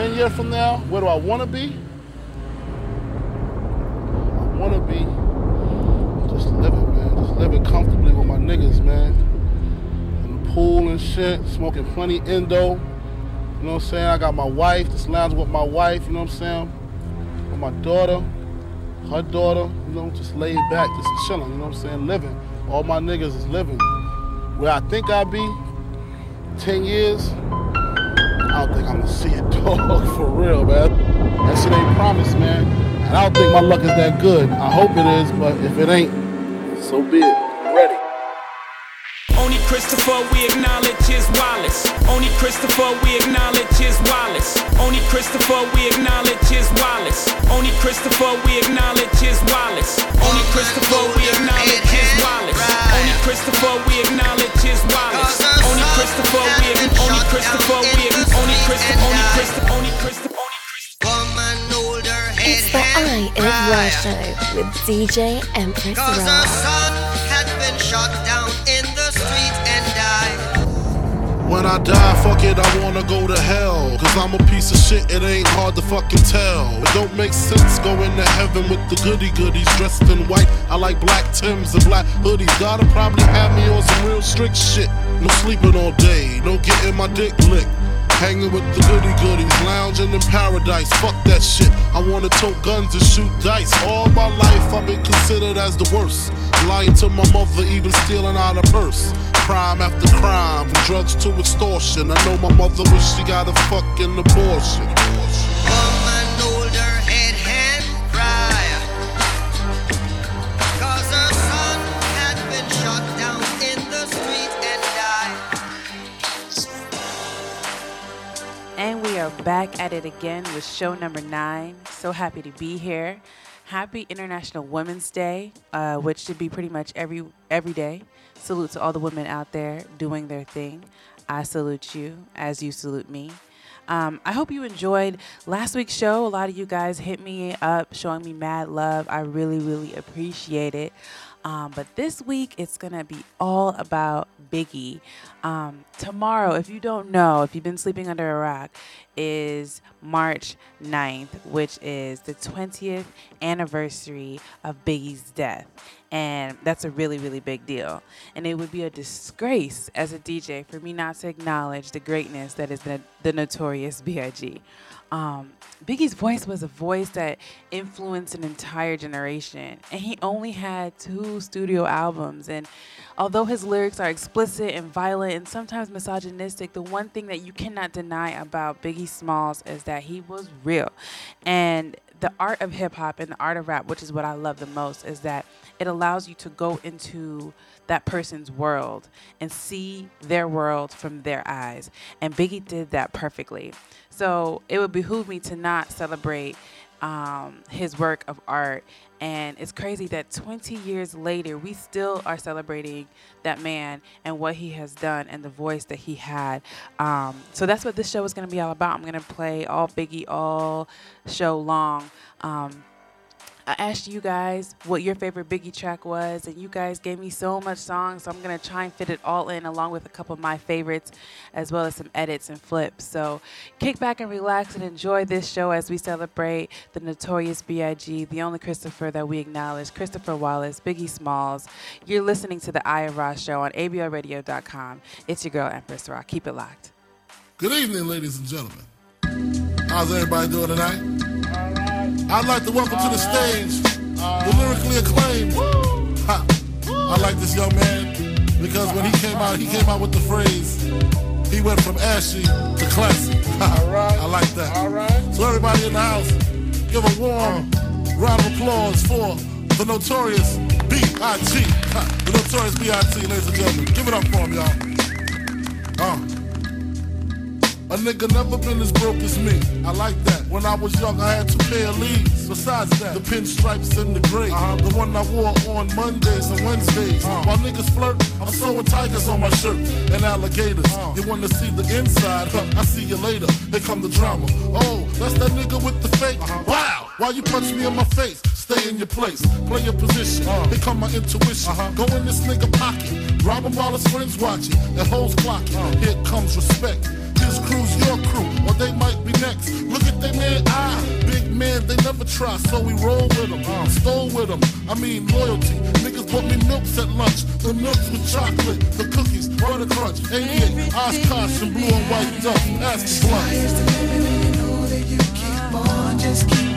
10 years from now, where do I want to be? I want to be just living, man. Just living comfortably with my niggas, man. In the pool and shit, smoking plenty Indo. You know what I'm saying? I got my wife, just lounging with my wife, you know what I'm saying? With my daughter, her daughter, you know, just laid back, just chilling, you know what I'm saying? Living. All my niggas is living. Where I think I'll be 10 years, I don't think I'm gonna see it, dog, for real, man. That shit ain't promised, man. And I don't think my luck is that good. I hope it is, but if it ain't, so be it. Ready. Only Christopher we acknowledge is Wallace. Only Christopher we acknowledge is Wallace. Only Christopher we acknowledge is Wallace. Only Christopher we acknowledge is Wallace. Only Christopher we acknowledge is Wallace. Only Christopher we acknowledge is Wallace. Only Christopher we only Christopher we only Christopher only Christopher only Christopher It's the Eye of Rah Show with DJ Empress Cause her Rah. When I die, fuck it, I wanna go to hell. Cause I'm a piece of shit, it ain't hard to fucking tell. It don't make sense going to heaven with the goody goodies dressed in white. I like black Tims and black hoodies. Gotta probably have me on some real strict shit. No sleeping all day, no getting my dick licked. Hanging with the goody goodies, lounging in paradise. Fuck that shit. I wanna tote guns and shoot dice. All my life I've been considered as the worst. Lying to my mother, even stealing out a purse. Crime after crime, from drugs to extortion. I know my mother wish she got a fucking abortion. It again with show number nine. So happy to be here. Happy International Women's Day, uh, which should be pretty much every every day. Salute to all the women out there doing their thing. I salute you as you salute me. Um, I hope you enjoyed last week's show. A lot of you guys hit me up, showing me mad love. I really, really appreciate it. Um, but this week, it's going to be all about Biggie. Um, tomorrow, if you don't know, if you've been sleeping under a rock, is March 9th, which is the 20th anniversary of Biggie's death. And that's a really, really big deal. And it would be a disgrace as a DJ for me not to acknowledge the greatness that is the, the notorious B.I.G. Um, Biggie's voice was a voice that influenced an entire generation, and he only had two studio albums. And although his lyrics are explicit and violent and sometimes misogynistic, the one thing that you cannot deny about Biggie Smalls is that he was real. And the art of hip hop and the art of rap, which is what I love the most, is that it allows you to go into that person's world and see their world from their eyes. And Biggie did that perfectly. So it would behoove me to not celebrate um, his work of art. And it's crazy that 20 years later, we still are celebrating that man and what he has done and the voice that he had. Um, so that's what this show is going to be all about. I'm going to play all Biggie all show long. Um, I asked you guys what your favorite Biggie track was, and you guys gave me so much songs. So I'm gonna try and fit it all in, along with a couple of my favorites, as well as some edits and flips. So kick back and relax and enjoy this show as we celebrate the notorious B.I.G., the only Christopher that we acknowledge, Christopher Wallace, Biggie Smalls. You're listening to the Am Ross Show on ABLRadio.com. It's your girl Empress Rah. Keep it locked. Good evening, ladies and gentlemen. How's everybody doing tonight? I'd like to welcome to the stage the lyrically acclaimed. Ha. I like this young man because when he came out, he came out with the phrase, he went from ashy to classy. I like that. So everybody in the house, give a warm round of applause for the notorious B.I.G. The notorious B.I.G. Ladies and gentlemen, give it up for him, y'all. Uh. A nigga never been as broke as me. I like that. When I was young, I had two pair of leaves. Besides that, the pinstripes and the gray. Uh-huh. The one I wore on Mondays and Wednesdays. Uh-huh. While niggas flirt, I'm sewing tigers on my shirt and alligators. Uh-huh. You wanna see the inside? Huh, I see you later. Here come the drama. Oh, that's that nigga with the fake. Wow! Why you punch me in my face? Stay in your place. Play your position. Here come my intuition. Go in this nigga pocket. Rob him while his friends watching. And hoes clocking. Here comes respect your crew, or they might be next. Look at they man eye. Big man, they never try, so we roll with them. Uh, stole with them. I mean loyalty. Niggas bought me milks at lunch. The milks with chocolate, the cookies, butter crunch, 88, Oshkosh, and blue and white dust. Ask the Just keep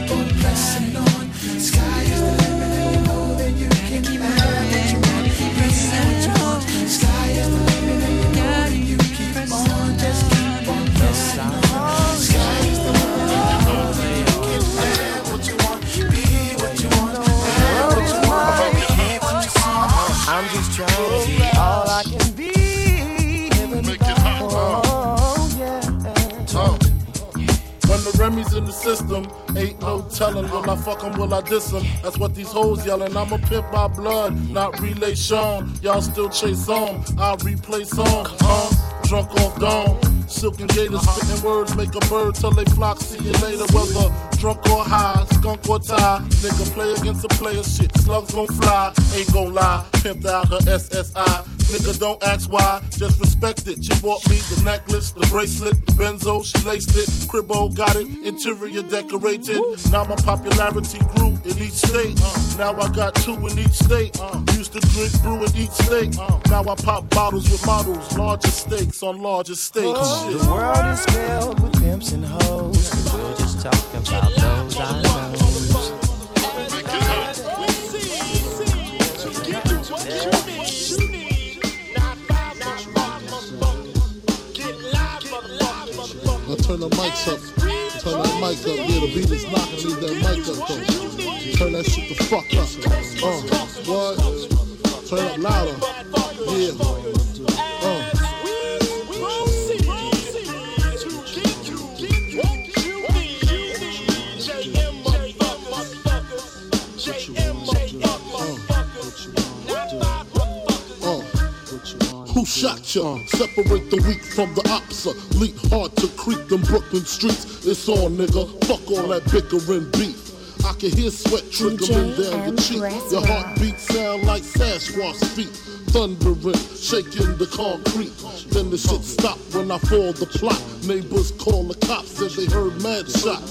'em, will I diss 'em? That's what these hoes yelling. I'm a pimp by blood, not relation. Y'all still chase on. I replay songs, huh? Drunk off dawn. Silken gators spitting words, make a bird till they flock. See you later, whether drunk or high, skunk or tie. Nigga play against a player, shit. Slugs gon' fly, ain't gon' lie. Pimped out her SSI. Nigga, don't ask why, just respect it. She bought me the necklace, the bracelet, the benzo, she laced it. Cribbo got it, interior decorated. Now my popularity grew in each state. Now I got two in each state. Used to drink brew in each state. Now I pop bottles with models, larger stakes on larger stakes. Shit. The world is filled with pimps and hoes. but We'll just talk about those I know. Now turn the mics up. Turn that mic up. Yeah, the beat is knocking. Leave that mic up though. Turn that shit the fuck up. Uh, what? Turn up louder. Yeah. Shot ya? Separate the weak from the opsa. Leap hard to creep them Brooklyn streets. It's on, nigga. Fuck all that bickering beef. I can hear sweat trickling down your cheek. Your heartbeat sound like Sasquatch feet. Thundering, shaking the concrete. Then the shit stopped when I fall the plot. Neighbors call the cops, said they heard mad shots.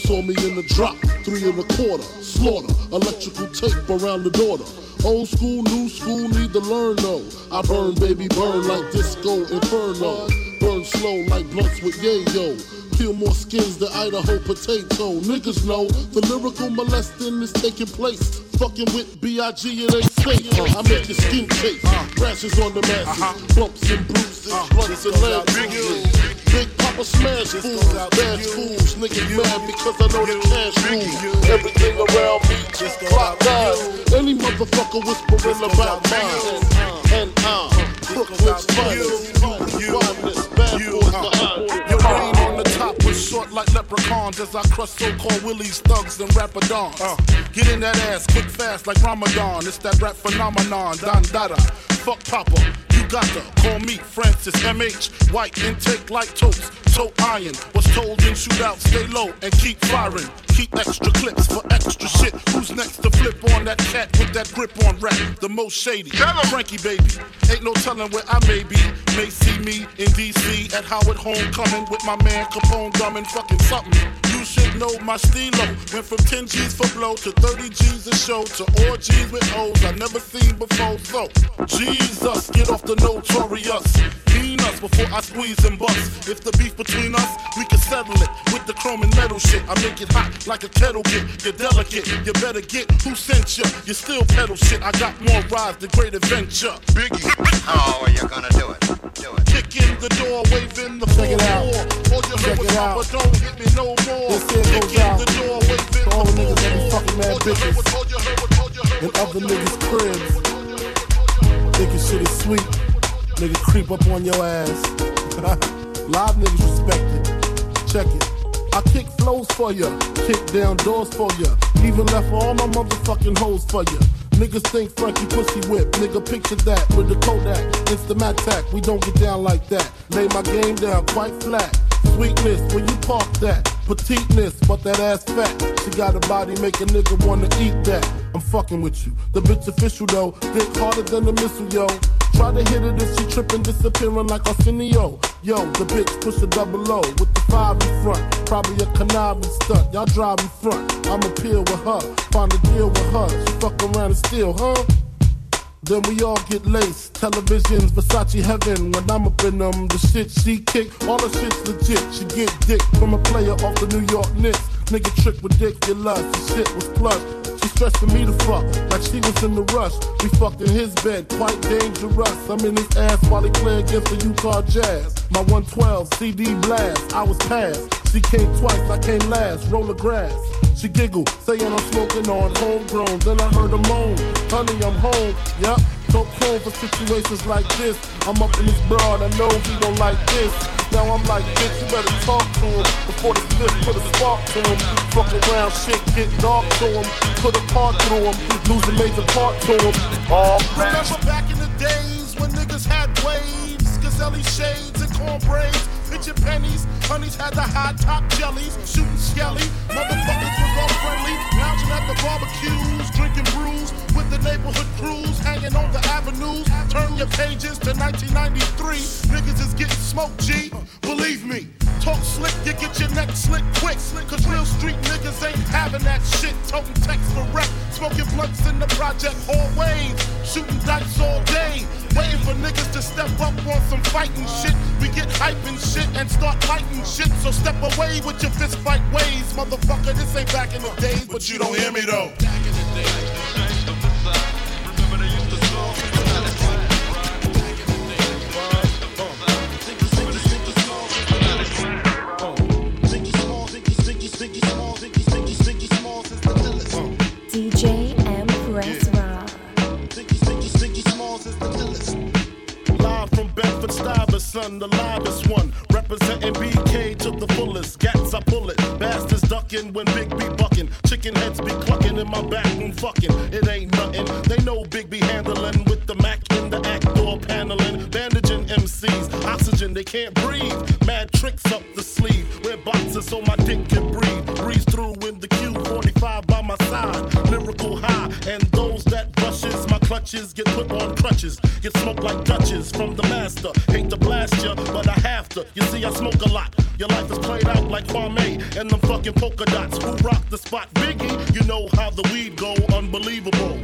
Saw me in the drop, three and a quarter. Slaughter, electrical tape around the daughter. Old school, new school, need to learn though. I burn, baby, burn like disco inferno. Burn slow like blunts with yayo. Peel more skins than Idaho potato. Niggas know the lyrical molesting is taking place. Fucking with B.I.G. it ain't safe. I make your skin taste. Rashes on the masses. Bumps and bruises. Blunts and lead. Big Papa smash fools. Bad fools. Niggas mad because I know the cash rules. Everything around me just clock guys. Any motherfucker whispering about mine. And I'm Brooklyn's finest. Finest. Bad boys behind. Your reign on the top was short like leprechauns as I crush so-called willies, thugs, and rapadons. Uh. Get in that ass quick, fast like Ramadan. It's that rap phenomenon, Don Dada. Fuck Papa, you got to call me Francis MH. White intake like toast, toe iron. Was told in shootout, stay low and keep firing. Keep extra clips for extra shit. Who's next to flip on that cat with that grip on rap? The most shady. Frankie baby, ain't no telling where I may be. May see me in DC at Howard Homecoming with my man Capone fucking something. You should know my stilo. Went from 10 G's for blow to 30 G's a show to orgies with O's I never seen before. So, Jesus, get off the notorious. Mean us before I squeeze and bust. If the beef between us, we can settle it with the chrome and metal shit. I make it hot like a kettle get. You're delicate, you better get who sent you. You still pedal shit. I got more rides than great adventure. Biggie. How are you gonna do it? Do it. Kick in the door, waving the Check it out. All you heard Check was it out. Papa, don't hit me no more. This here Kick goes in out the door, waving all the the niggas that be fucking mad All you bitches was- all you heard was- all you heard in was- other niggas' cribs. Nigga shit is sweet. Nigga creep up on your ass. Live niggas respect it. Check it. I kick flows for ya, kick down doors for ya, even left all my motherfucking hoes for ya. Niggas think Frankie pussy whip, nigga picture that with the Kodak, Instamatic. We don't get down like that. Lay my game down quite flat. Sweetness when you park that, petiteness, but that ass fat. She got a body make a nigga wanna eat that. I'm fucking with you. The bitch official though, dick harder than a missile, yo. Try to hit it if she tripping, disappearing like Arsenio. Yo, the bitch push a double O with the five in front. Probably a conniving stunt. Y'all drive in front. I'ma peel with her. Find a deal with her. She fuck around and steal, huh? Then we all get laced. Televisions, Versace heaven. When I'm up in them, the shit she kick, all the shit's legit. She get dick from a player off the New York Knicks. Nigga trick ridiculous. The shit was plush. She stressing me to fuck, like she was in the rush. We fucked in his bed, quite dangerous. I'm in his ass while he play against the Utah Jazz. My 112 CD blast, I was passed. She came twice, I came last. Roll the grass. She giggled, saying I'm smoking on homegrown. Then I heard her moan, honey, I'm home. Yep, don't home for situations like this. I'm up in this broad, I know he don't like this. Now I'm like, bitch, you better talk to him before the fifth put a spark to him. Fuck around, shit get dark to him. Put a part through him, lose a major part to him. Oh, man. Remember back in the days when niggas had waves, Gazelle shades and corn braids, pitching pennies, honeys had the high top jellies, shooting skelly, motherfuckers was all friendly, lounging at the barbecues, drinking brews with the neighborhood crews, hanging on the avenues. Turn your pages to 1993, niggas is getting smoked, G. Believe me, talk slick, you get your neck slick quick, slick, cause real street niggas ain't having that shit. Toting text for rep, smoking blunts in the project hallways, shooting dice all day. Waiting for niggas to step up on some fighting shit. We get hyping shit and start lighting shit. So step away with your fist fight ways. Motherfucker, this ain't back in the days, but you don't hear me though. DJ Stuyvesant, the livest one. Representing BK to the fullest. Gats, I pull it. Bastards ducking when Big B bucking. Chicken heads be clucking in my back room fucking. It ain't nothing. They know Big B handling with the Mac in the act door paneling. Bandaging MCs. Oxygen, they can't breathe. Mad tricks up the sleeve. Wear boxes so my dick can breathe. Breeze through in the Q45 by my side. Clutches get put on crutches. Get smoked like Dutches from the master. Hate to blast ya, but I have to. You see, I smoke a lot. Your life is played out like Kwame and them fucking polka dots. Who rock the spot? Biggie, you know how the weed go. Unbelievable.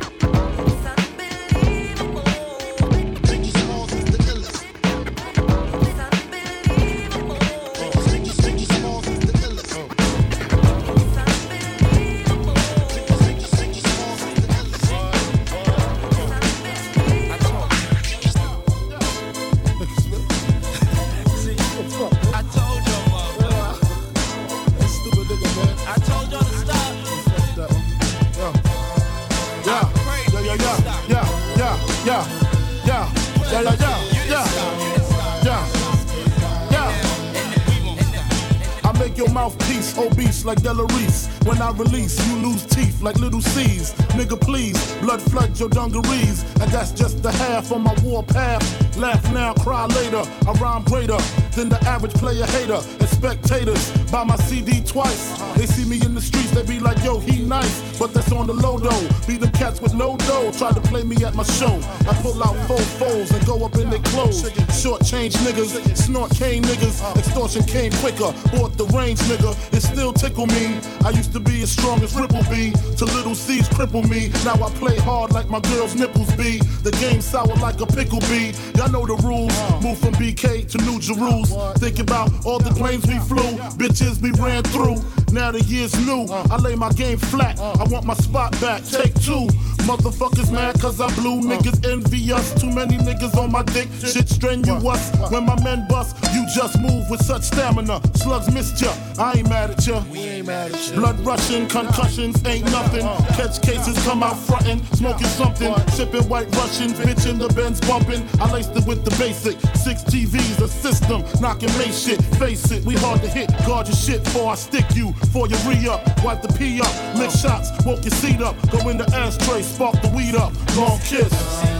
Like Delarice. When I release, you lose teeth like little C's. Nigga, please, blood flood your dungarees. And that's just the half on my war path. Laugh now, cry later. I rhyme greater than the average player hater. And spectators buy my CD twice. They see me in the streets, they be like, yo, he nice. But that's on the low though. Be the cats with no dough. Try to play me at my show. I pull out four foes and go up in their clothes. Short change niggas, snort cane niggas. Extortion came quicker. Bought the range nigga. It still tickle me. I used to be as strong as Ripple B. To little C's cripple me. Now I play hard like my girl's nipples be. The game sour like a pickle bee. Y'all know the rules. Move from BK to New Jerusalem. Think about all the planes we flew. Bitches we ran through. Now the year's new. I lay my game flat. I want my spot back. Take two. Motherfuckers mad cause I blew. Niggas envy us. Too many niggas on my dick. Shit strenuous. When my men bust, you just move with such stamina. Slugs missed ya. I ain't mad at ya. We ain't mad at ya. Blood rushing, concussions ain't nothing. Catch cases come out frontin'. Smoking something. Sipping white Russians. Bitch in the Benz bumping. I laced it with the basic. Six TVs, a system. Knocking Mace shit. Face it, we hard to hit. Guard your shit before I stick you. For your re up. Wipe the pee up. Lick shots. Woke your seat up. Go in the ashtray. Spark the weed up. Long kiss.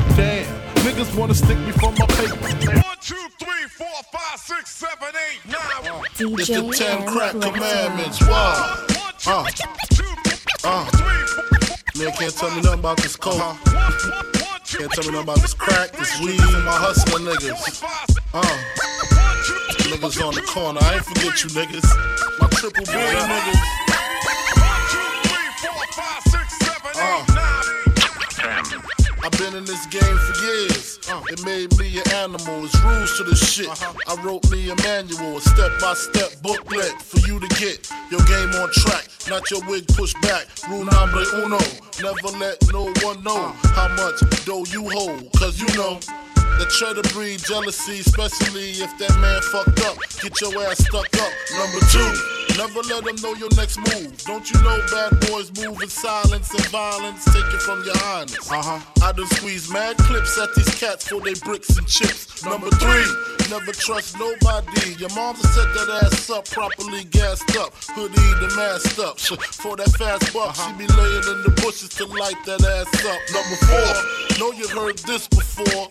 Damn. Niggas wanna stick me for my paper. One, two, three, four, five, six, seven, eight, nine. It's the ten crack commandments. Wow. One, two, Uh. two, Uh. three, four, Man can't tell me nothing about this coke. one, one, two, Can't tell me nothing about this crack, this weed, my hustling niggas. five, Uh. Niggas on the corner. I ain't forget you niggas. My triple B niggas. I've been in this game for years. Uh. It made me an animal. It's rules to the shit. Uh-huh. I wrote me a manual, a step by step booklet for you to get your game on track. Not your wig pushed back. Rule number uno. Never let no one know uh. how much dough you hold. Cause you know. That try to breed jealousy, especially if that man fucked up. Get your ass stuck up. Number two, never let them know your next move. Don't you know bad boys move in silence and violence? Take it from your highness. Uh huh. I done squeeze mad clips at these cats for they bricks and chips. Number three, never trust nobody. Your mom's set that ass up, properly gassed up. Hoodie the masked up. For that fast buck, she be laying in the bushes to light that ass up. Number four, know you heard this before.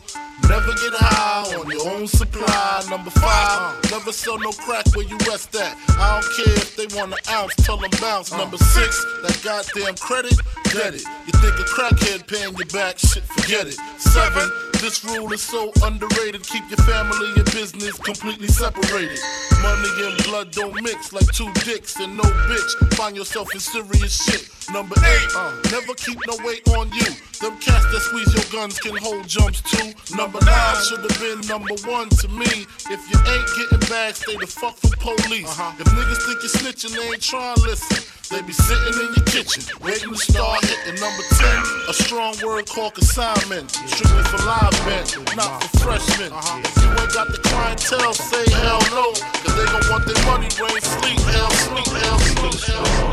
Never get high on your own supply. Number five, never sell no crack where you rest at. I don't care if they want an ounce, tell them bounce. Number six, that goddamn credit, get it. You think a crackhead paying you back, shit, forget it. Seven, this rule is so underrated. Keep your family and business completely separated. Money and blood don't mix like two dicks and no bitch. Find yourself in serious shit. Number eight, uh, never keep no weight on you. Them cats that squeeze your guns can hold jumps too. Number nine should have been number one to me. If you ain't getting back, stay the fuck from police. If niggas think you're snitching, they ain't trying to listen. They be sitting in your kitchen, waiting to start hitting. Number 10, a strong word called consignment. Strictly for live men, not for freshmen. If you ain't got the clientele, say hell no. Cause they gon' want their money, rain, sleep, hell, sleep, hell, sleep, hell, sleep.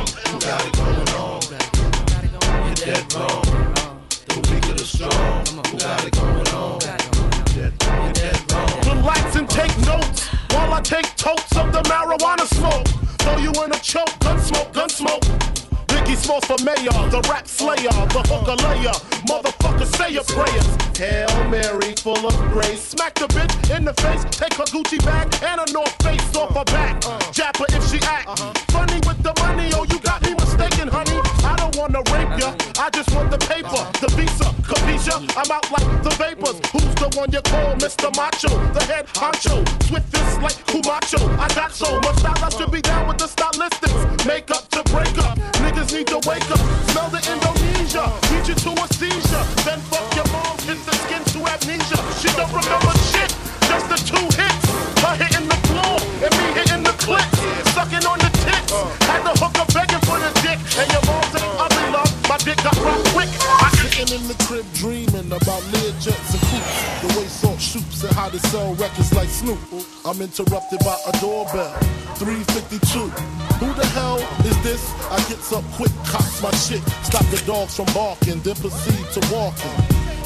Relax and take notes while I take totes of the marijuana smoke. Throw you in a choke, gun smoke, gun smoke. Biggie Smalls for mayor, the rap slayer, the hooker layer. Motherfucker, say your prayers. Hail Mary, full of grace. Smack the bitch in the face, take her Gucci bag and a North Face off her back. Jap her if she act. Uh-huh. Funny with the money, oh, you got me mistaken, honey. Wanna rape ya, I just want the paper, the visa, capisha. I'm out like the vapors. Who's the one you call Mr. Macho? The head honcho, swiftest like Camacho. I got so much style, I should be down with the stylistics. Make up to break up, niggas need to wake up. Smell the Indonesia, lead you to a seizure. Then fuck your mom, hit the skin to amnesia. She don't remember shit, just the two hits. Her hitting the floor and me hitting the clip. Sucking on the tits, had the hooker begging for the dick. And your mom said, I'll be love, my dick got rock quick. I sitting in the crib dreaming about Learjets and coops. The way salt shoots and how they sell records like Snoop. I'm interrupted by a doorbell. 352. Who the hell is this? I gets up quick, cocks my shit. Stop the dogs from barking, then proceed to walking.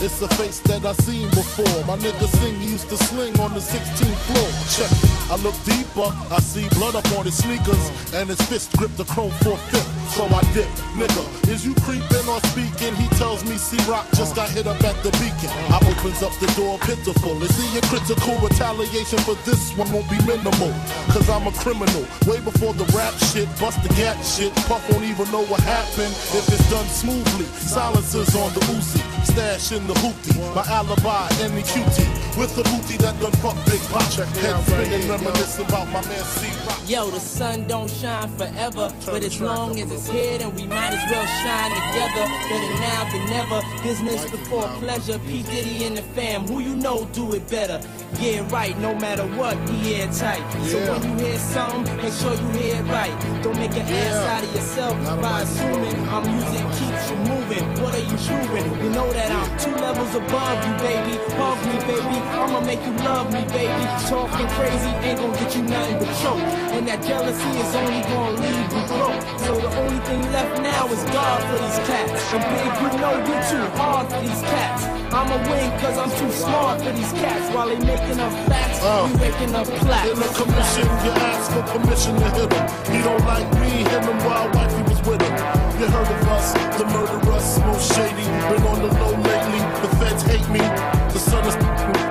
It's a face that I seen before. My nigga sing used to sling on the 16th floor. Check it. I look deeper, I see blood up on his sneakers, and his fist grip the chrome four fifth. So I dip, nigga. Is you creeping or speaking? He tells me C Rock just got hit up at the beacon. I opens up the door pitiful. Is he a critical retaliation for this one won't be minimal? Cause I'm a criminal. Way before the rap shit, bust the gat shit. Puff won't even know what happened if it's done smoothly. Silencers on the Uzi, stash in the hoopty. My alibi, any cutie. With the booty that done fuck Big Pop. Head spinning Reminisce about my man C Rock. Yo, the sun don't shine forever, but as long as it's here, then we might as well shine together. Better now than never. Business before pleasure. P Diddy and the fam, who you know do it better. Yeah, right. No matter what, we airtight. So when you hear something, make sure you hear it right. Don't make an ass out of yourself by assuming music keeps you moving. What are you proving? You know that I'm two levels above you, baby. Hug me, baby. I'ma make you love me, baby. Talking crazy ain't gonna get you nothing but choke. And that jealousy is only gonna leave you broke. So the only thing left now is God for these cats. And big, you know you're too hard for these cats. I'ma win cause I'm too smart for these cats. While they making up facts, Oh. we uh. waking up plaques. In the commission, you ask for permission to hit him. He don't like me, hit him while wifey with him. You heard of us, the murderers, most shady. Been on the low lately, the feds hate me. The sun is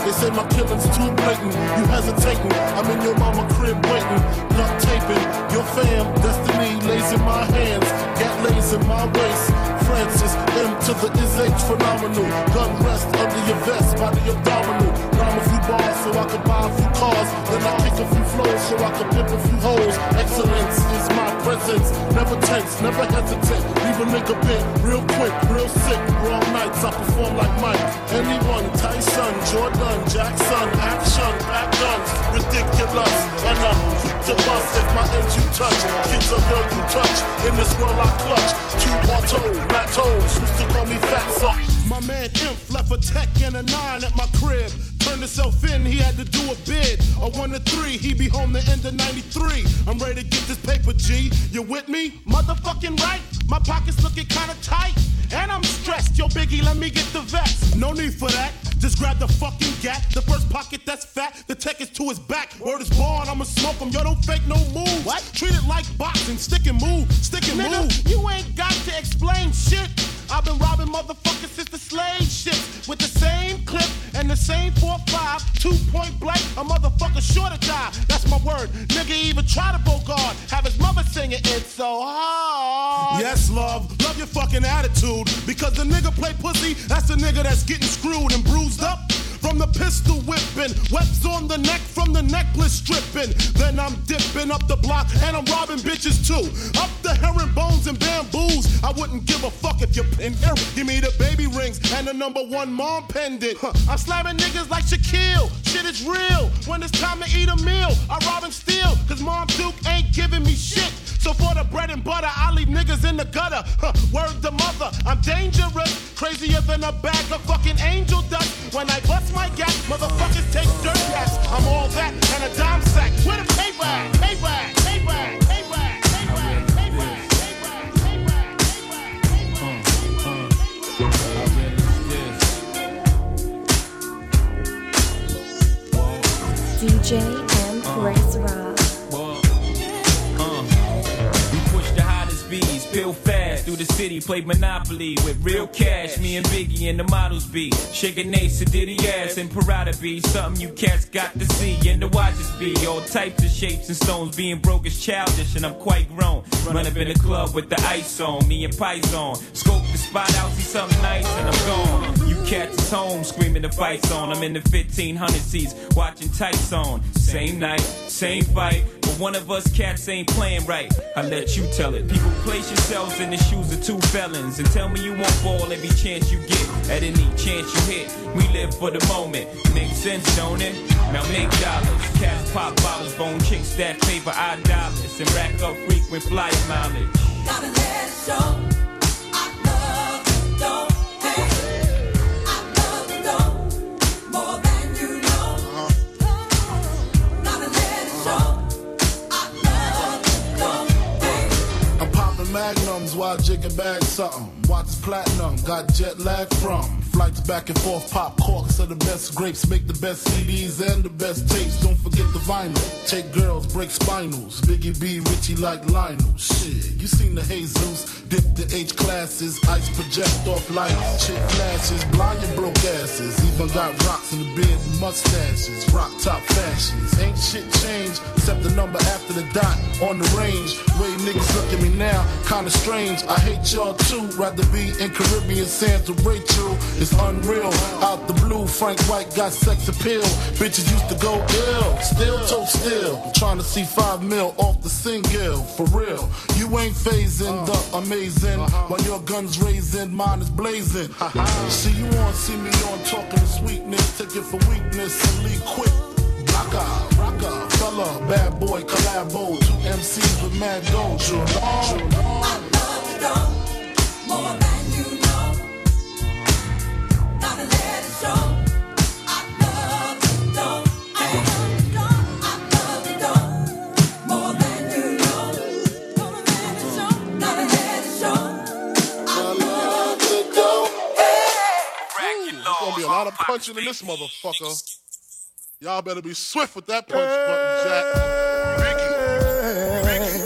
they say my killing's too blatant. You hesitating, I'm in your mama crib waiting. Duct taping, your fam, destiny lays in my hands. Gat lays in my waist. Francis, M to the is H phenomenal. Gun rest under your vest, body abdominal. Rhyme a few bars so I can a bent real quick, real sick. Wrong nights I perform like Mike. Anyone, Tyson, Jordan, Jackson, action, back guns, ridiculous. And I'm to bust if my ends you touch. Kids a girl you touch. In this world I clutch. Two auto, Matos, used to call me fat so. My man Imp left a tech and a nine at my crib. Turned himself in, he had to do a bid. A one to three, he be home the end of 93. I'm ready to get this paper, G. You with me? Motherfucking right. My pockets looking kinda tight. And I'm stressed. Yo, Biggie, let me get the vest. No need for that. Just grab the fucking gat. The first pocket that's fat. The tech is to his back. Word is born, I'ma smoke him. Yo, don't fake no moves. What? Treat it like boxing. Stick and move. Stick and Nigga, move. You ain't got to explain shit. I've been robbing motherfuckers slave ships with the same clip and the same 4-5, two point blank. A motherfucker sure to die. That's my word. Nigga even try to bogart. Have his mother singing it's so hard. Yes, love. Love your fucking attitude. Because the nigga play pussy, that's the nigga that's getting screwed and bruised up. From the pistol whipping, webs on the neck from the necklace stripping. Then I'm dipping up the block and I'm robbing bitches too. Up the herringbones and bamboos. I wouldn't give a fuck if you're in here. Give me the baby rings and the number one mom pendant. Huh. I'm slamming niggas like Shaquille. Shit is real. When it's time to eat a meal, I rob and steal. Cause Mom Duke ain't giving me shit. So for the bread and butter, I leave niggas in the gutter. Huh, word the mother, I'm dangerous. Crazier than a bag of fucking angel dust. When I bust my gap, motherfuckers take dirt caps. I'm all that and a dime sack. Where the paper at? The city, play Monopoly with real cash. Me and Biggie and the models be shaking Ace, Diddy ass, and Parada be something you cats got to see. And the watches be all types of shapes and stones. Being broke is childish, and I'm quite grown. Run up in the club with the ice on, me and Pies on. Scope the spot out, see something nice, and I'm gone. Cats is home, screaming the fights on. I'm in the 1500 seats, watching tights on. Same night, same fight. But one of us cats ain't playing right. I let you tell it. People place yourselves in the shoes of two felons and tell me you won't ball every chance you get. At any chance you hit, we live for the moment. Makes sense, don't it? Now make dollars. Cats pop bottles, bone chicks that favor our dollars and rack up frequent flyer mileage. Gotta let it show. Magnums while jigging bag something. Watch platinum, got jet lag from. Flights back and forth, pop corks are the best grapes. Make the best CDs and the best tapes. Don't forget the vinyl. Take girls, break spinals. Biggie B, Richie like Lionel. Shit, you seen the Jesus. Dip the H classes. Ice project off lights. Chick flashes. Blind your broke asses. Even got rocks in the beard mustaches. Rock top fashions. Ain't shit changed except the number after the dot on the range. Way niggas look at me now, kinda strange. I hate y'all too. Rather be in Caribbean sands with Rachel. It's unreal. Out the blue, Frank White got sex appeal. Bitches used to go ill, still toe still. Trying to see five mil off the single, for real. You ain't phasing the uh-huh. amazing. Uh-huh. While your gun's raising, mine is blazing. Uh-huh. see you on, see me on, talking sweetness. Take it for weakness and leave quick. Rocka, rocka, fella, bad boy, collabo. Two MCs with mad gold. Sure, More than you know. Gotta let it show. I love you, don't. I love you, don't. More than you know. Gonna let it show. Gotta let it show. I love you, don't. There's gonna be a lot of punching in this motherfucker. Y'all better be swift with that punch button, Jack.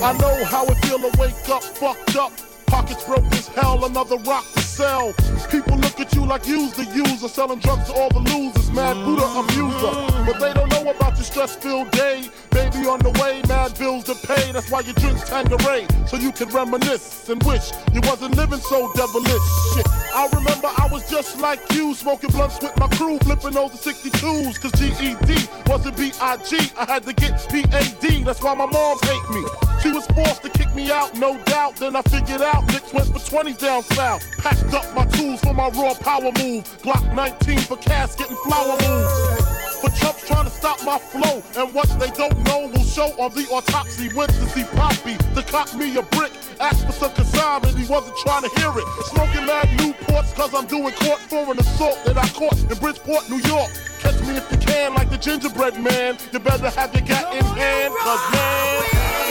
I know how it feel to wake up fucked up. Pockets broke as hell, another rock to sell. People look at you like you's the user, selling drugs to all the losers, mad Buddha abuser. But they don't know about your stress-filled day. Baby on the way, mad bills to pay. That's why you drink Tanqueray, so you can reminisce and wish you wasn't living so devilish. Shit, I remember I was just like you, smoking blunts with my crew, flipping those 62s. Cause GED wasn't B-I-G, I had to get P-A-D. That's why my moms hate me. She was forced to kick me out, no doubt. Then I figured out Nicks went for 20 down south. Up my tools for my raw power move. Glock 19 for casket and flower moves. For Trump's trying to stop my flow, and what they don't know will show on the autopsy. Went to see Poppy to cop me a brick. Asked for some consignment, he wasn't trying to hear it. Smoking mad Newports, cause I'm doing court for an assault that I caught in Bridgeport, New York. Catch me if you can, like the gingerbread man. You better have your gat in hand, cause man.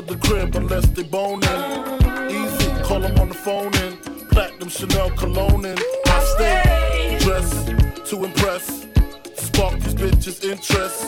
To the crib unless they boning. Easy, call them on the phone and platinum Chanel cologne and I stay dressed to impress, spark these bitches' interest.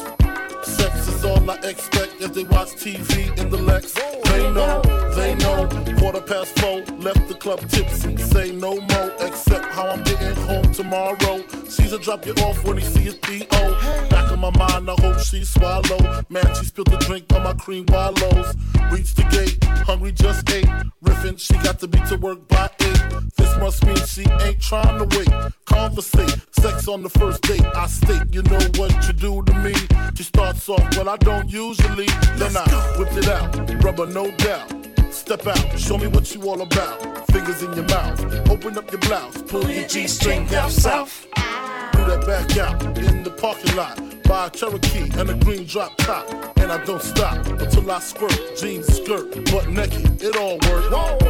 Sex is all I expect as they watch TV in the Lex. They know, they know. Quarter past four, left the club tipsy. Say no more, except how I'm getting home tomorrow. Caesar drop you off when he see his P.O. Back in my mind, I hope she swallow. Man, she spilled the drink on my cream wallows. Reached the gate, hungry just ate. Riffin', she got to be to work by eight. This must mean she ain't trying to wait. Conversate, sex on the first date. I state, you know what you do to me. She starts off, well, I don't usually. Then I whip it out, rubber, no doubt. Step out, show me what you all about. Fingers in your mouth, open up your blouse, pull your G string down south. Do that back out in the parking lot. Buy a Cherokee and a green drop top. And I don't stop until I squirt. Jeans, skirt, butt naked, it all works. Not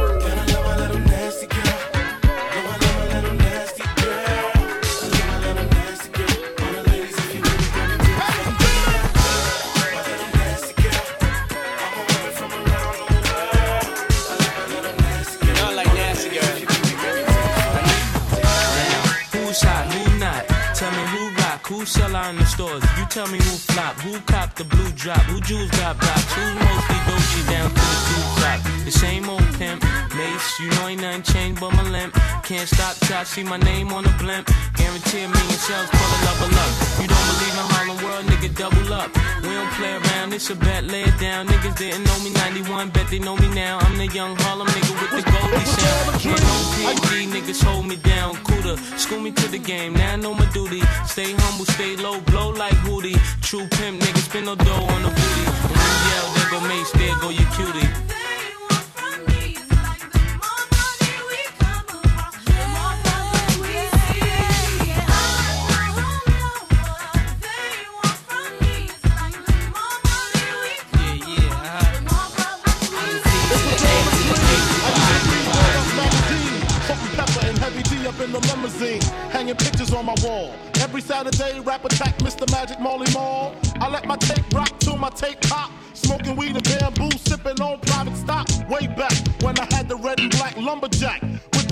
tell me who flop, who cop the blue drop, who jewels got blocks, who's mostly Dolce down to the two drop. The same old pimp, mace, you know ain't nothing changed but my limp. Can't stop till I see my name on the blimp. Guarantee a million sales, pull a level up. You don't believe in Harlem World, nigga, double up. We don't play around, it's a bet, lay it down. Niggas didn't know me 91, bet they know me now. I'm the young Harlem nigga with the Goldie sound. Can't no PhD, niggas hold me down. Cooler, school me to the game, now I know my duty. Stay humble, stay low, blow like Hootie. True pimp, niggas spin no dough on the booty. When you yell, there go Mace, there go your cutie. My wall. Every Saturday, rap attack, Mr. Magic Marley Marl. I let my tape rock till my tape pop. Smoking weed and bamboo, sipping on private stock. Way back when I had the red and black lumberjack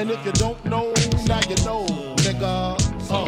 And if you don't know, now you know, nigga. Uh.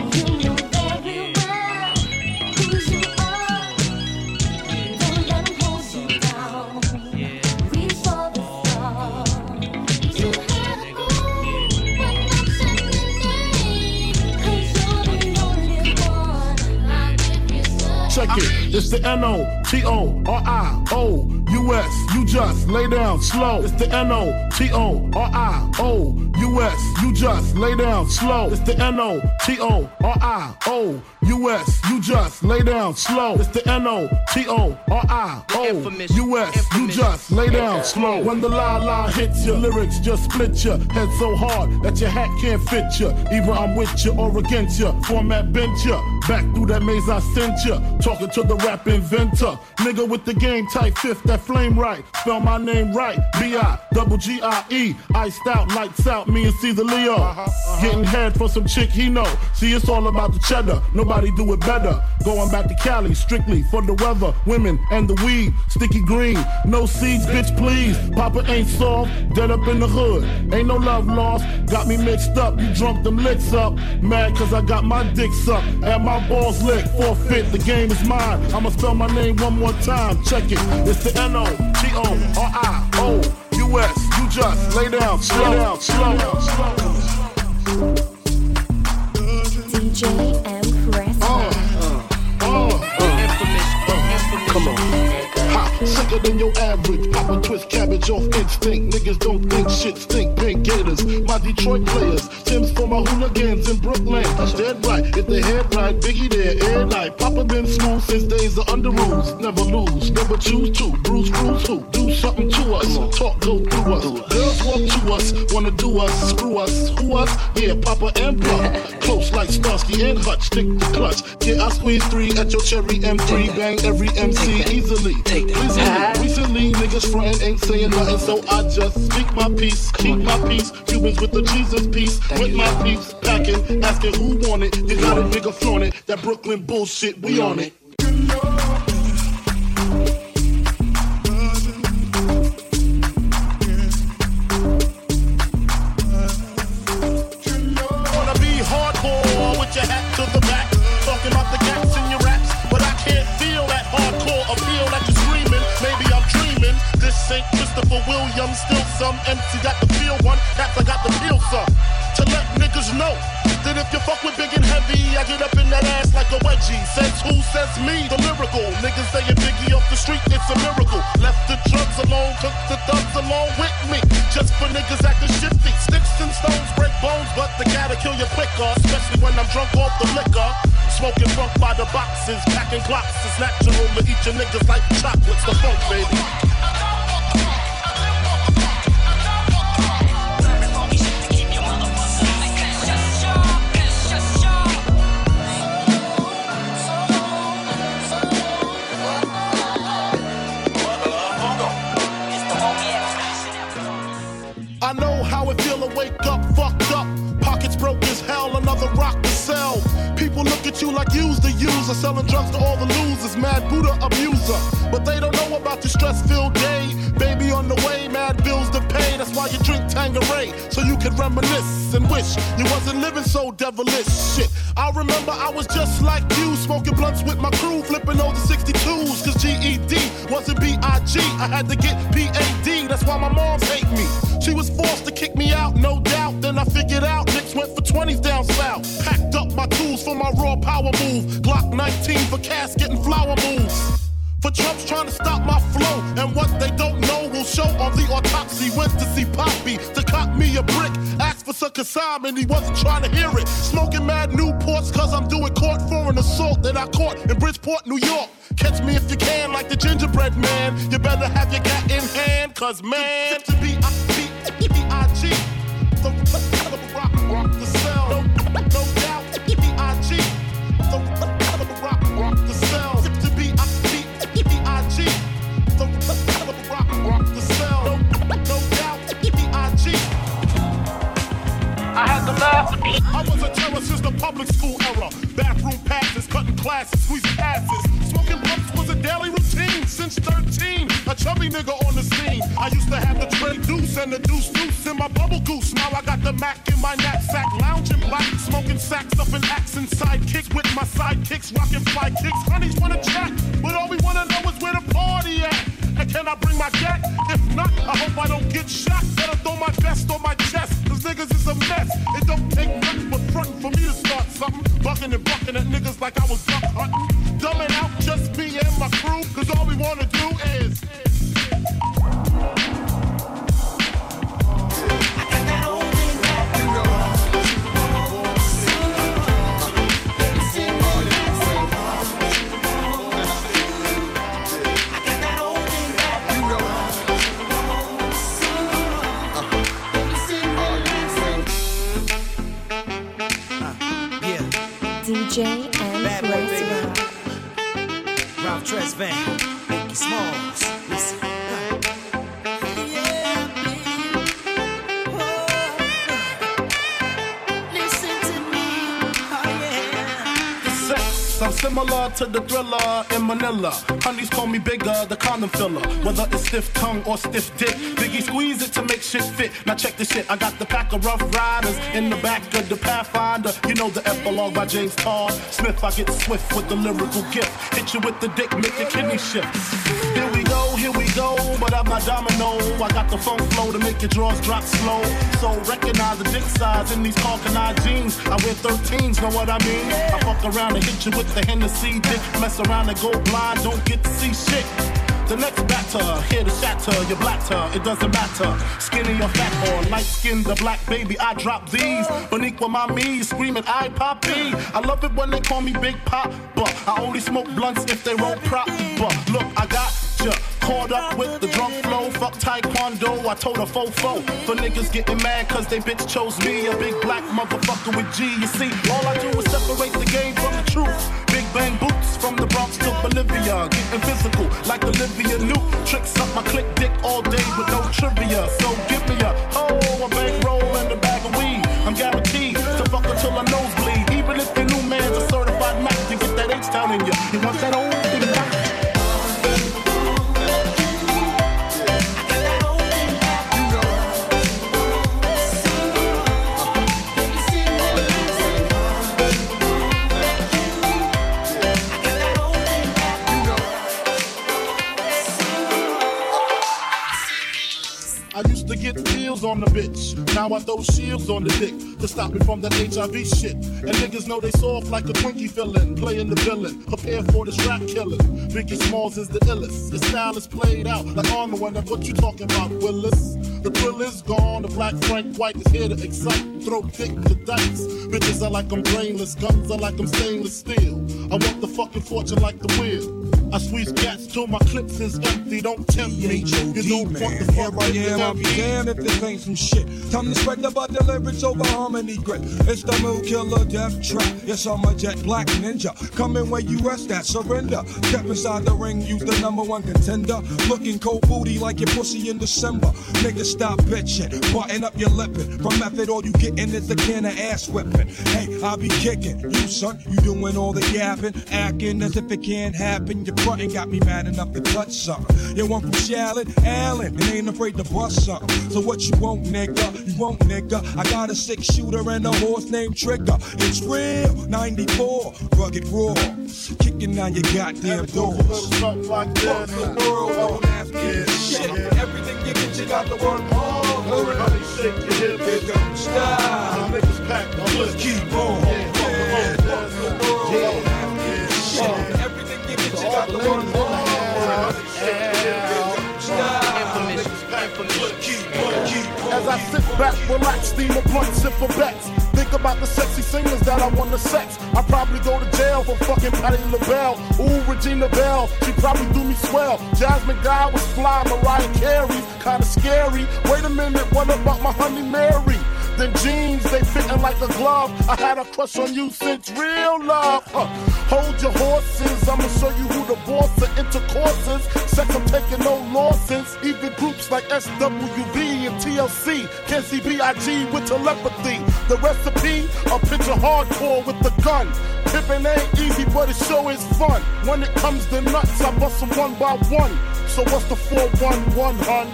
Check it. It's the N O T O R I O U S. You just lay down slow. It's the N O T O R I O U S. You just lay down slow. It's the N O T O R I O U S. You just lay down slow. It's the N O T O R I O U S. You just lay down slow. When the la la hits your lyrics, just split your head so hard that your hat can't fit you. Either I'm with you or against you. Format bent you. Back through that maze I sent you. Talking to the rap inventor. Nigga with the game type fifth, that flame right. Spell my name right. B-I, double G-I-E. Iced out, lights out, me and Caesar Leo. Getting head for some chick he know. See, it's all about the cheddar. Nobody do it better. Going back to Cali, strictly for the weather, women, and the weed. Sticky green, no seeds, bitch, please. Papa ain't soft, dead up in the hood. Ain't no love lost. Got me mixed up, you drunk them licks up. Mad cause I got my dick sucked and my balls licked. Forfeit, the game is mine. I'ma spell my name one more time. Check it. It's the N O T O R I O U S. You just lay down, slow down, slow down, slow down. DJ Empress. Uh, uh, uh, Come on. Ha, sicker than your average. Pop a twist cabbage off instinct. Niggas don't think shit stink. Pink Gators, my Detroit players. Tim's for my hooligans in Brooklyn. That's dead right. If right, Biggie there, air night. Papa been smooth since days of under rules. Never lose, never choose to. Bruce, Bruce, who? Do something to us. Talk, go through us. Girls walk to us, wanna do us, screw us. Who us? Yeah, Papa and Pop. Close like Starsky and Hutch. Stick the clutch. Yeah, I squeeze three at your cherry M3. Bang every MC easily. Recently, recently, niggas frontin' ain't saying nothing, so I just speak my peace, keep my peace. Cubans with the Jesus peace, with my peace, packing, asking who want it. You got it, nigga, flaunt it. That Brooklyn bullshit, we on it. Christopher Williams, still some MC got the feel one. I got the feel some. To let niggas know that if you fuck with big and heavy, I get up in that ass like a wedgie. Says who says me? The lyrical niggas saying Biggie off the street, it's a miracle. Left the drugs alone, took the thugs along with me. Just for niggas acting shifty. Sticks and stones break bones, but they gotta kill you quicker. Especially when I'm drunk off the liquor. Smoking funk by the boxes, packing clocks. It's natural to eat your niggas like chocolates. The funk, baby. At you like you's the user, selling drugs to all the losers. Mad Buddha abuser, but they don't know about the stress-filled day. Baby on the way, mad bills to pay. That's why you drink Tanqueray, so you can reminisce and wish you wasn't living so devilish. Shit, I remember I was just like you, smoking blunts with my crew, flipping over 62s. Cause GED wasn't B-I-G. I had to get P-A-D. That's why my moms hate me. She was forced to kick me out, no doubt. Then I figured out Nicks went for 20s down south. Packed up my tools for my raw power move. Glock 19 for casket and flower moves. For Trump's trying to stop my flow. And what they don't know will show on the autopsy. Went to see Poppy to cop me a brick. Asked for Kassam and he wasn't trying to hear it. Smoking mad Newports cause I'm doing court for an assault that I caught in Bridgeport, New York. Catch me if you can, like the gingerbread man. You better have your gat in hand, cause man, to be. To be B-I-G. The rock, wants to sell him. No doubt, the Pippi IG. The Pippin' rock the cell. No, no doubt, B-I-G. I had to laugh. I was a terror since the public school era. Bathroom passes, cutting classes, squeezing asses. Since 13. A chubby nigga on the scene. I used to have the tray deuce and the deuce deuce in my bubble goose. Now I got the Mac in my knapsack, lounging black, smoking sacks up in accent sidekicks with my sidekicks, rocking fly kicks. Honeys wanna chat, but all we wanna know is where the party at. And can I bring my gat? If not, I hope I don't get shot. Better throw my vest on my chest, cause niggas is a mess. It don't take nothing but frontin' for me to start something. Bucking and bucking at niggas like I was thriller. Honeys call me bigger, the condom filler. Whether it's stiff tongue or stiff dick, Biggie squeeze it to make shit fit. Now check this shit, I got the pack of rough riders in the back of the Pathfinder. You know the epilogue by James Todd Smith. I get swift with the lyrical gift. Hit you with the dick, make your kidney shift. Here I'm domino. I got the funk flow to make your drawers drop slow. So recognize the dick size in these Eye jeans. I wear 13s, know what I mean? I fuck around and hit you with the Hennessy dick. Mess around and go blind, don't get to see shit. The next batter, here to shatter your blatter, it doesn't matter. Skinny or fat or light skinned or black baby, I drop these. Boricua mommy, screaming, I poppy. I love it when they call me Big Pop, but I only smoke blunts if they roll prop. But look, I got. Caught up with the drunk flow, fuck taekwondo, I told a fofo. For niggas getting mad cause they bitch chose me, a big black motherfucker with G. You see, all I do is separate the game from the truth. Big bang boots from the Bronx to Bolivia, getting physical like Olivia Newt. Tricks up my click dick all day with no trivia. So give me a oh, a bankroll and a bag of weed. I'm guaranteed to fuck until I nosebleed. Even if the new man's a certified Mac you get that H down in you. You want that old thing back? On the bitch. Now I throw shields on the dick to stop me from that HIV shit. And niggas know they soft like a Twinkie villain, playing the villain. Prepare for this rap killing. Biggie Smalls is the illest. His style is played out like Arnold when that's what you talking about, Willis. The thrill is gone. The black Frank White is here to excite. Throw dick to dice. Bitches are like I'm brainless. Guns are like I'm stainless steel. I want the fucking fortune like the wheel. I squeeze cats till my clips is empty. Don't tempt me. You don't want the fuck I am, I'll be damned if this ain't some shit. Time to spread the butt the lyrics over harmony grip. It's the Mill Killer Death Trap. Yes, I'm a jet black ninja. Coming where you rest at, surrender. Step inside the ring, you the number one contender. Looking cold booty like your pussy in December. Nigga, stop bitching. Button up your lippin'. From method, all you gettin' is a can of ass whipping. Hey, I'll be kicking. You, son, you doing all the yapping. Acting as if it can't happen. Your frontin' got me mad enough to touch something. You want from Charlotte, Allen, and ain't afraid to bust something. So what you want, nigga? You want, nigga? I got a six shooter and a horse named Trigger. It's real, 94, rugged raw. Kicking down your goddamn doors. Fuck the world, don't ask me shit. Everything you get, you got to work hard. Honey, shake your hips. Here comes style. Niggas pack my Just keep on. I sit back, relax, steam a blunt, sip for bets. Think about the sexy singers that I want to sex. I probably go to jail for fucking Patti LaBelle. Ooh, Regina Belle, she probably do me swell. Jasmine Guy was fly, Mariah Carey, kinda scary. Wait a minute, what about my honey Mary? Them jeans, they fitting like a glove. I had a crush on you since real love. Hold your horses, I'ma show you who the boss of intercourses. Sex, I'm taking no losses. Even groups like SWV TLC can see B.I.G. with telepathy. The recipe, a picture hardcore with the gun. Pippin' ain't easy, but it sure is fun. When it comes to nuts, I bust them one by one. So what's the 411, hun?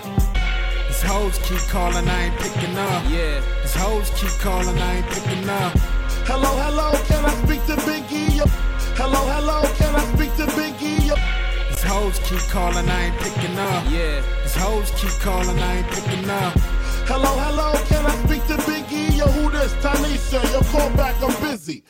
These hoes keep calling, I ain't picking up. Yeah. These hoes keep calling, I ain't picking up. Hello, hello, can I speak to Biggie? Hello, hello, can I hoes keep calling, I ain't picking up. Yeah. These hoes keep calling, I ain't picking up. Hello, hello, can I speak to Biggie? Yo, who this? Tanisha, yo, call back, I'm busy.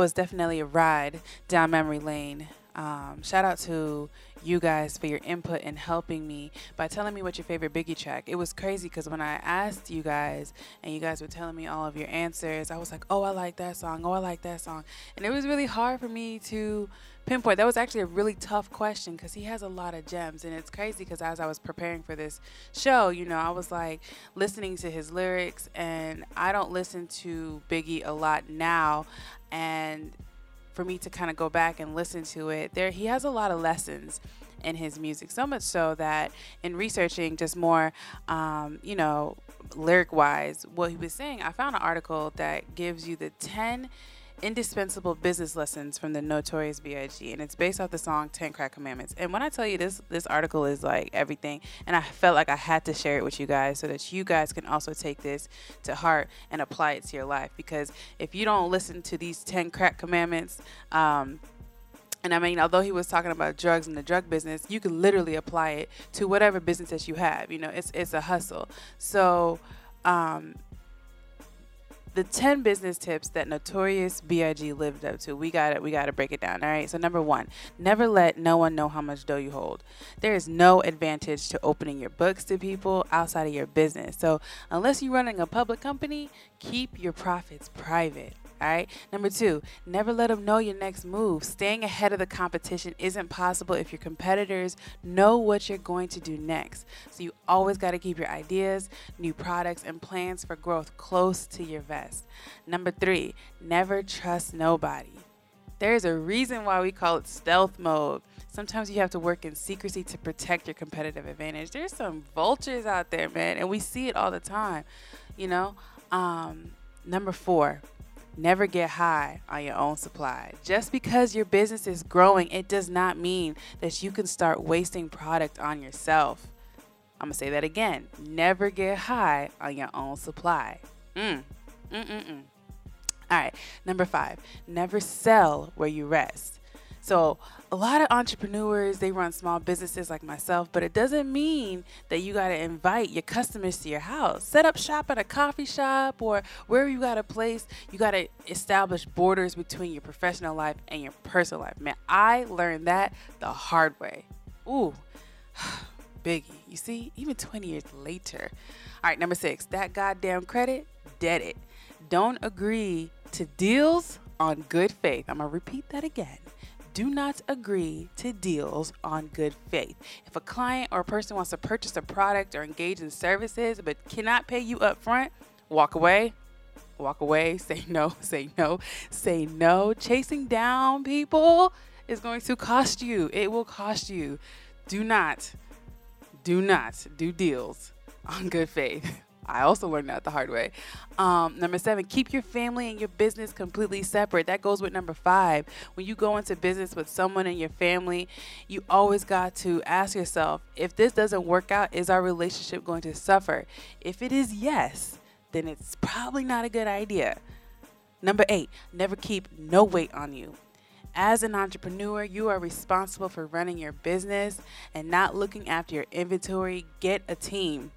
Was definitely a ride down memory lane. Um, shout out to you guys for your input and helping me by telling me what your favorite Biggie track. It was crazy because when I asked you guys and you guys were telling me all of your answers, I was like, "Oh, I like that song. Oh, I like that song," and it was really hard for me to pinpoint. That was actually a really tough question because he has a lot of gems, and it's crazy because as I was preparing for this show, you know, I was like listening to his lyrics, and I don't listen to Biggie a lot now, and for me to kind of go back and listen to it, there he has a lot of lessons in his music. So much so that in researching just more, um, you know, lyric wise, what he was saying, I found an article that gives you the 10 indispensable business lessons from the notorious B.I.G. and it's based off the song 10 Crack Commandments. And when I tell you this this article is like everything and I felt like I had to share it with you guys so that you guys can also take this to heart and apply it to your life because if you don't listen to these 10 crack commandments um and I mean, although he was talking about drugs and the drug business, you can literally apply it to whatever business that you have. You know, it's it's a hustle. So, um, the 10 business tips that notorious big lived up to we got it. we got to break it down all right so number one never let no one know how much dough you hold there is no advantage to opening your books to people outside of your business so unless you're running a public company keep your profits private all right. Number two, never let them know your next move. Staying ahead of the competition isn't possible if your competitors know what you're going to do next. So you always got to keep your ideas, new products, and plans for growth close to your vest. Number three, never trust nobody. There's a reason why we call it stealth mode. Sometimes you have to work in secrecy to protect your competitive advantage. There's some vultures out there, man, and we see it all the time, you know? Um, number four, Never get high on your own supply. Just because your business is growing, it does not mean that you can start wasting product on yourself. I'm gonna say that again. Never get high on your own supply. Mm. Mm-mm-mm. All right. Number five. Never sell where you rest. So a lot of entrepreneurs they run small businesses like myself but it doesn't mean that you got to invite your customers to your house. Set up shop at a coffee shop or wherever you got a place you got to establish borders between your professional life and your personal life. Man i learned that the hard way. Ooh biggie. You see even 20 years later. All right number six that goddamn credit dead it. Don't agree to deals on good faith. I'm gonna repeat that again do not agree to deals on good faith. If a client or a person wants to purchase a product or engage in services but cannot pay you up front, walk away. Walk away, say no, say no, say no. Chasing down people is going to cost you. It will cost you. Do not, do not do deals on good faith. I also learned that the hard way. Um, number seven, keep your family and your business completely separate. That goes with number five. When you go into business with someone in your family, you always got to ask yourself if this doesn't work out, is our relationship going to suffer? If it is yes, then it's probably not a good idea. Number eight, never keep no weight on you. As an entrepreneur, you are responsible for running your business and not looking after your inventory. Get a team.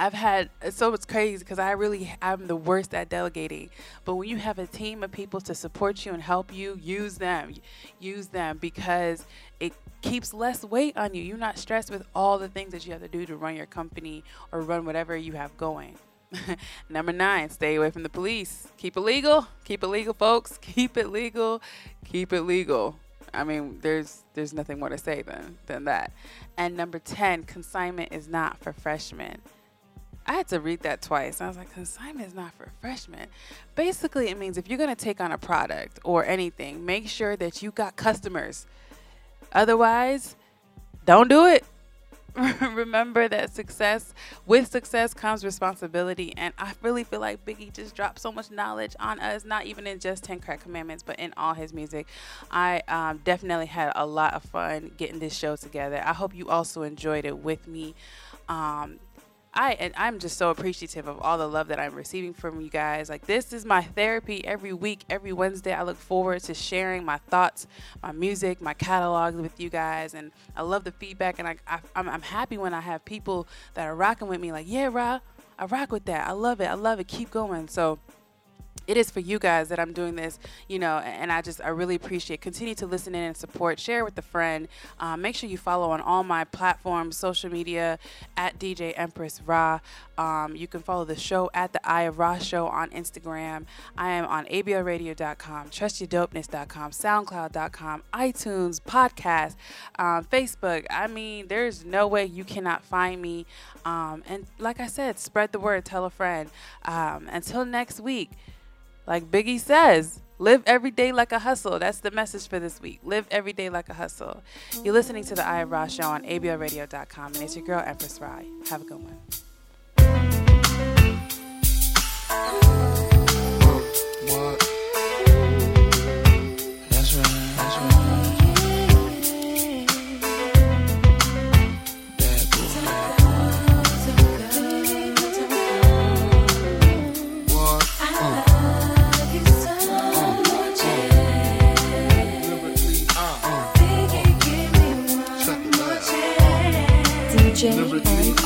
I've had so it's crazy because I really I'm the worst at delegating. But when you have a team of people to support you and help you, use them. Use them because it keeps less weight on you. You're not stressed with all the things that you have to do to run your company or run whatever you have going. Number nine, stay away from the police. Keep it legal. Keep it legal, folks. Keep it legal. Keep it legal. I mean, there's there's nothing more to say than than that. And number ten, consignment is not for freshmen. I had to read that twice. I was like, consignment is not for freshmen. Basically, it means if you're going to take on a product or anything, make sure that you got customers. Otherwise, don't do it. Remember that success, with success comes responsibility. And I really feel like Biggie just dropped so much knowledge on us, not even in just 10 Crack Commandments, but in all his music. I um, definitely had a lot of fun getting this show together. I hope you also enjoyed it with me. Um, I and I'm just so appreciative of all the love that I'm receiving from you guys. Like this is my therapy every week, every Wednesday. I look forward to sharing my thoughts, my music, my catalog with you guys, and I love the feedback. And I, I I'm, I'm happy when I have people that are rocking with me. Like, yeah, Rob, I rock with that. I love it. I love it. Keep going. So it is for you guys that I'm doing this, you know, and I just I really appreciate. Continue to listen in and support. Share with a friend. Um, make sure you follow on all my platforms, social media at DJ Empress Rah. Um, you can follow the show at the Eye of Rah Show on Instagram. I am on ablradio.com, trustyourdopeness.com, SoundCloud.com, iTunes, podcast, um, Facebook. I mean, there's no way you cannot find me. Um, and like I said, spread the word. Tell a friend. Um, until next week like Biggie says, live every day like a hustle. That's the message for this week. Live every day like a hustle. You're listening to the I Ra Show on ablradio.com, and it's your girl, Empress Rah. Have a good one. That's DJ Empress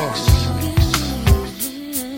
Rah.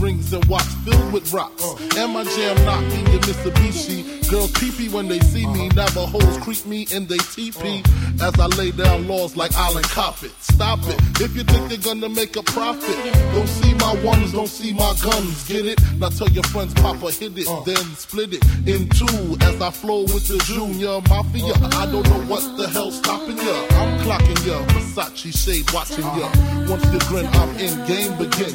Rings and watch filled with rocks. And my jam knocking your Mitsubishi. Girls pee when they see me. Navajos creep me in they teepee. As I lay down laws like Island Coppet. Stop it. If you think they're gonna make a profit, don't see my ones, don't see my guns. Get it? Now tell your friends, Papa hit it, then split it in two. As I flow with the Junior Mafia, I don't know what the hell stopping ya. I'm clocking ya, Versace shade watching ya. Once you grin, I'm in, game begin.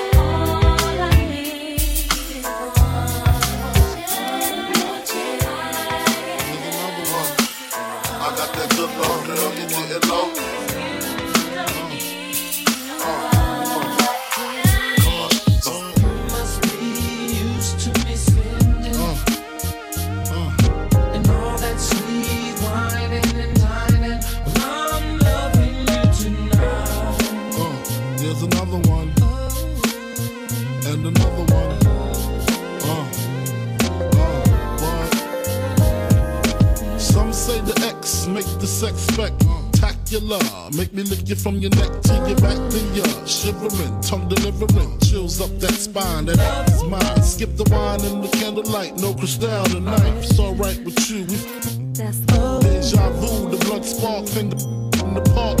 Sex spectacular. Make me lick you from your neck to your back to your shivering, tongue delivering, chills up that spine. That is mine. Skip the wine and the candlelight, no crystal tonight. It's alright with you. We Deja vu, the blood spark, finger in the park,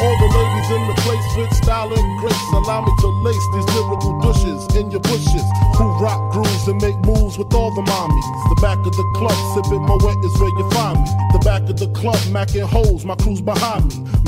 all the ladies in the place with style and grace, allow me to lace these lyrical douches in your bushes. Who rock grooves and make moves with all the mommies. The back of the club, sipping my wet is where you find me. The back of the club, macking holes, my crew's behind me.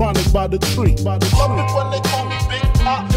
chronic by the tree. By the tree. Love it when they call me Big Pop.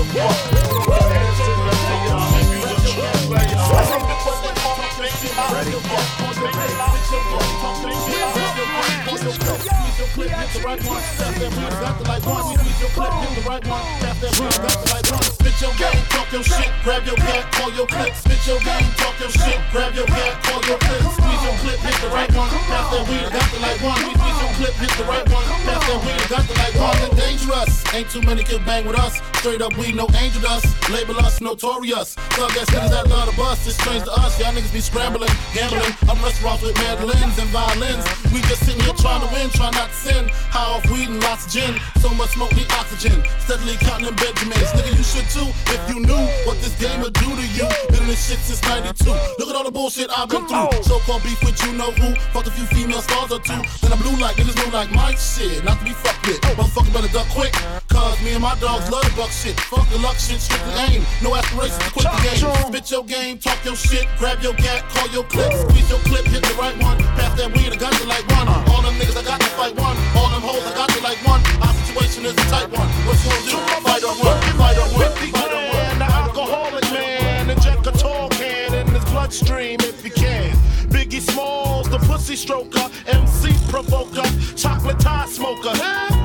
Spit your game, talk your shit, grab your cat, call your clip. Spit your game, talk your shit, grab your cat, call your clip. Squeeze your clip, hit the right one. Pass that weed, got the like one. Squeeze your clip, hit the right one. Pass that weed, got the like one. And dangerous, ain't too many can bang with us. Straight up, we no angel dust. Label us notorious. Thug ass niggas that love the bus. It's strange to us. Y'all niggas be scrambling, gambling. I'm restaurants with mandolins and violins. We just sitting here trying to win, trying not to sin. High off weed and lots of gin. So much smoke, need oxygen. Steadily counting Benjamins. Nigga, you should too if you knew what this game would do to you. Been in this shit since 92. Look at all the bullshit I've been through. So called beef with you know who. Fuck a few female stars or two. Then I'm blue like niggas blue like my shit. Not to be fucked with. Motherfucker better duck quick. Cause me and my dogs love the buck shit. Fuck the luck shit, strictly aim. No aspirations to quit the game. Spit your game, talk your shit, grab your gat, call your clip, squeeze your clip, hit the right one. Pass that weed, I got you like one. All them niggas, I got to fight one. All them hoes, I got to like one. Our situation is a tight one. What you gonna do? Fight or run, fight or run, fight run. The alcoholic man, inject a tall can in his bloodstream if you can. Biggie Smalls, the pussy stroker, MC provoker, chocolate tie smoker.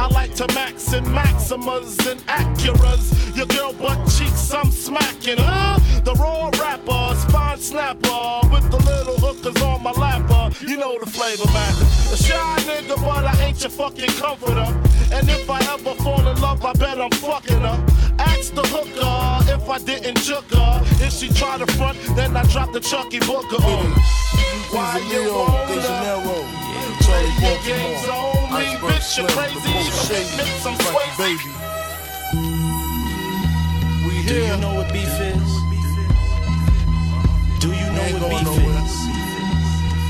I like to max and maximas and Acuras. Your girl butt cheeks, I'm smacking. Huh? The raw rapper, spine snapper, with the little hookers on my lapper. You know the flavor, man. A shy nigga, but I ain't your fucking comforter. And if I ever fall in love, I bet I'm fucking her. Ask the hooker if I didn't chook her. If she try to front, then I drop the Chucky Booker on. Why you play your games on me, bitch? You crazy, even make baby. We Do you know what beef is? Do you know what beef is?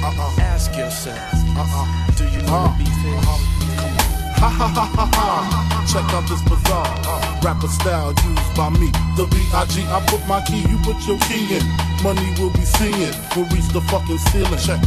Uh-uh. Ask yourself. Uh-uh. Do you know what beef is? Uh-uh. Ha ha ha ha ha. Check out this bizarre uh, rapper style used by me. The B.I.G. I put my key, you put your key in. Money we'll be seeing. We'll reach the fucking ceiling. Check.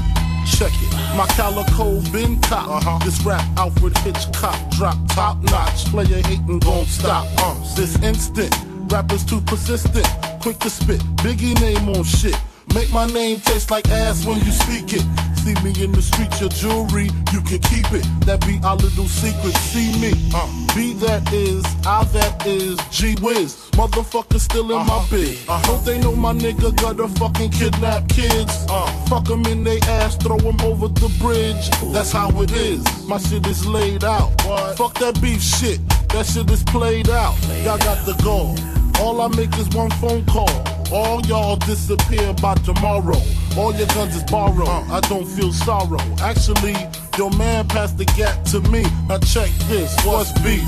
Check it. My calico been cop. This rap Alfred Hitchcock drop top notch. Player hating gon' stop. Uh, this instant. Rappers too persistent. Quick to spit. Biggie name on shit. Make my name taste like ass when you speak it. See me in the street, your jewelry, you can keep it. That be our little secret. See me, uh, be that is, I that is, G Wiz. Motherfucker still in my bed. Uh, don't they know my nigga got a fucking kidnap kids? Uh, fuck them in they ass, throw them over the bridge. That's how it is. My shit is laid out. Fuck that beef shit. That shit is played out. Y'all got the goal. All I make is one phone call. All y'all disappear by tomorrow. All your guns is borrowed. I don't feel sorrow. Actually, your man passed the gap to me. Now check this. What's beef?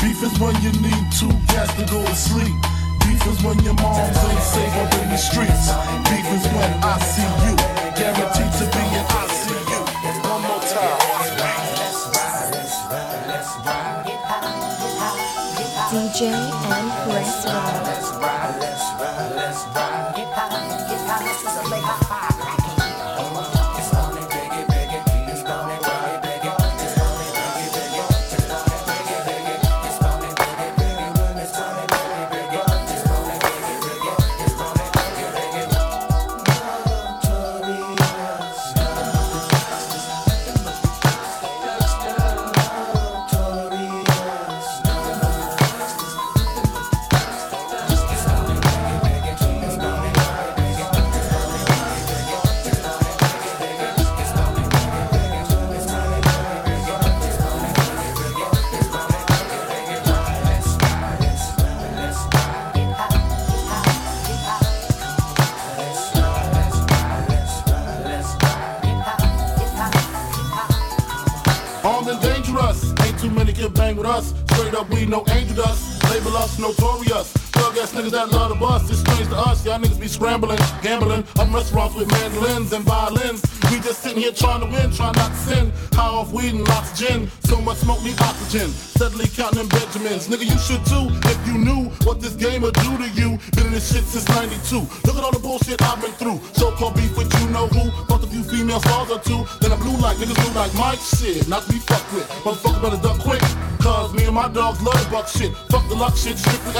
Beef is when you need two cats to go to sleep. Beef is when your moms ain't safe up in the streets. Beef is when I see you. Guaranteed to be in ICU. One more time. DJ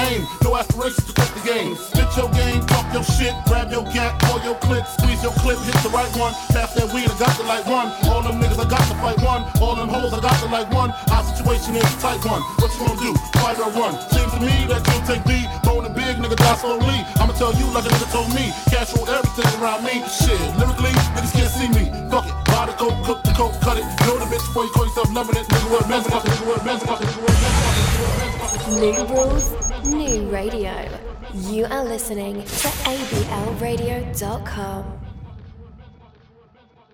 shit, radio. You are listening to ABLRadio.com.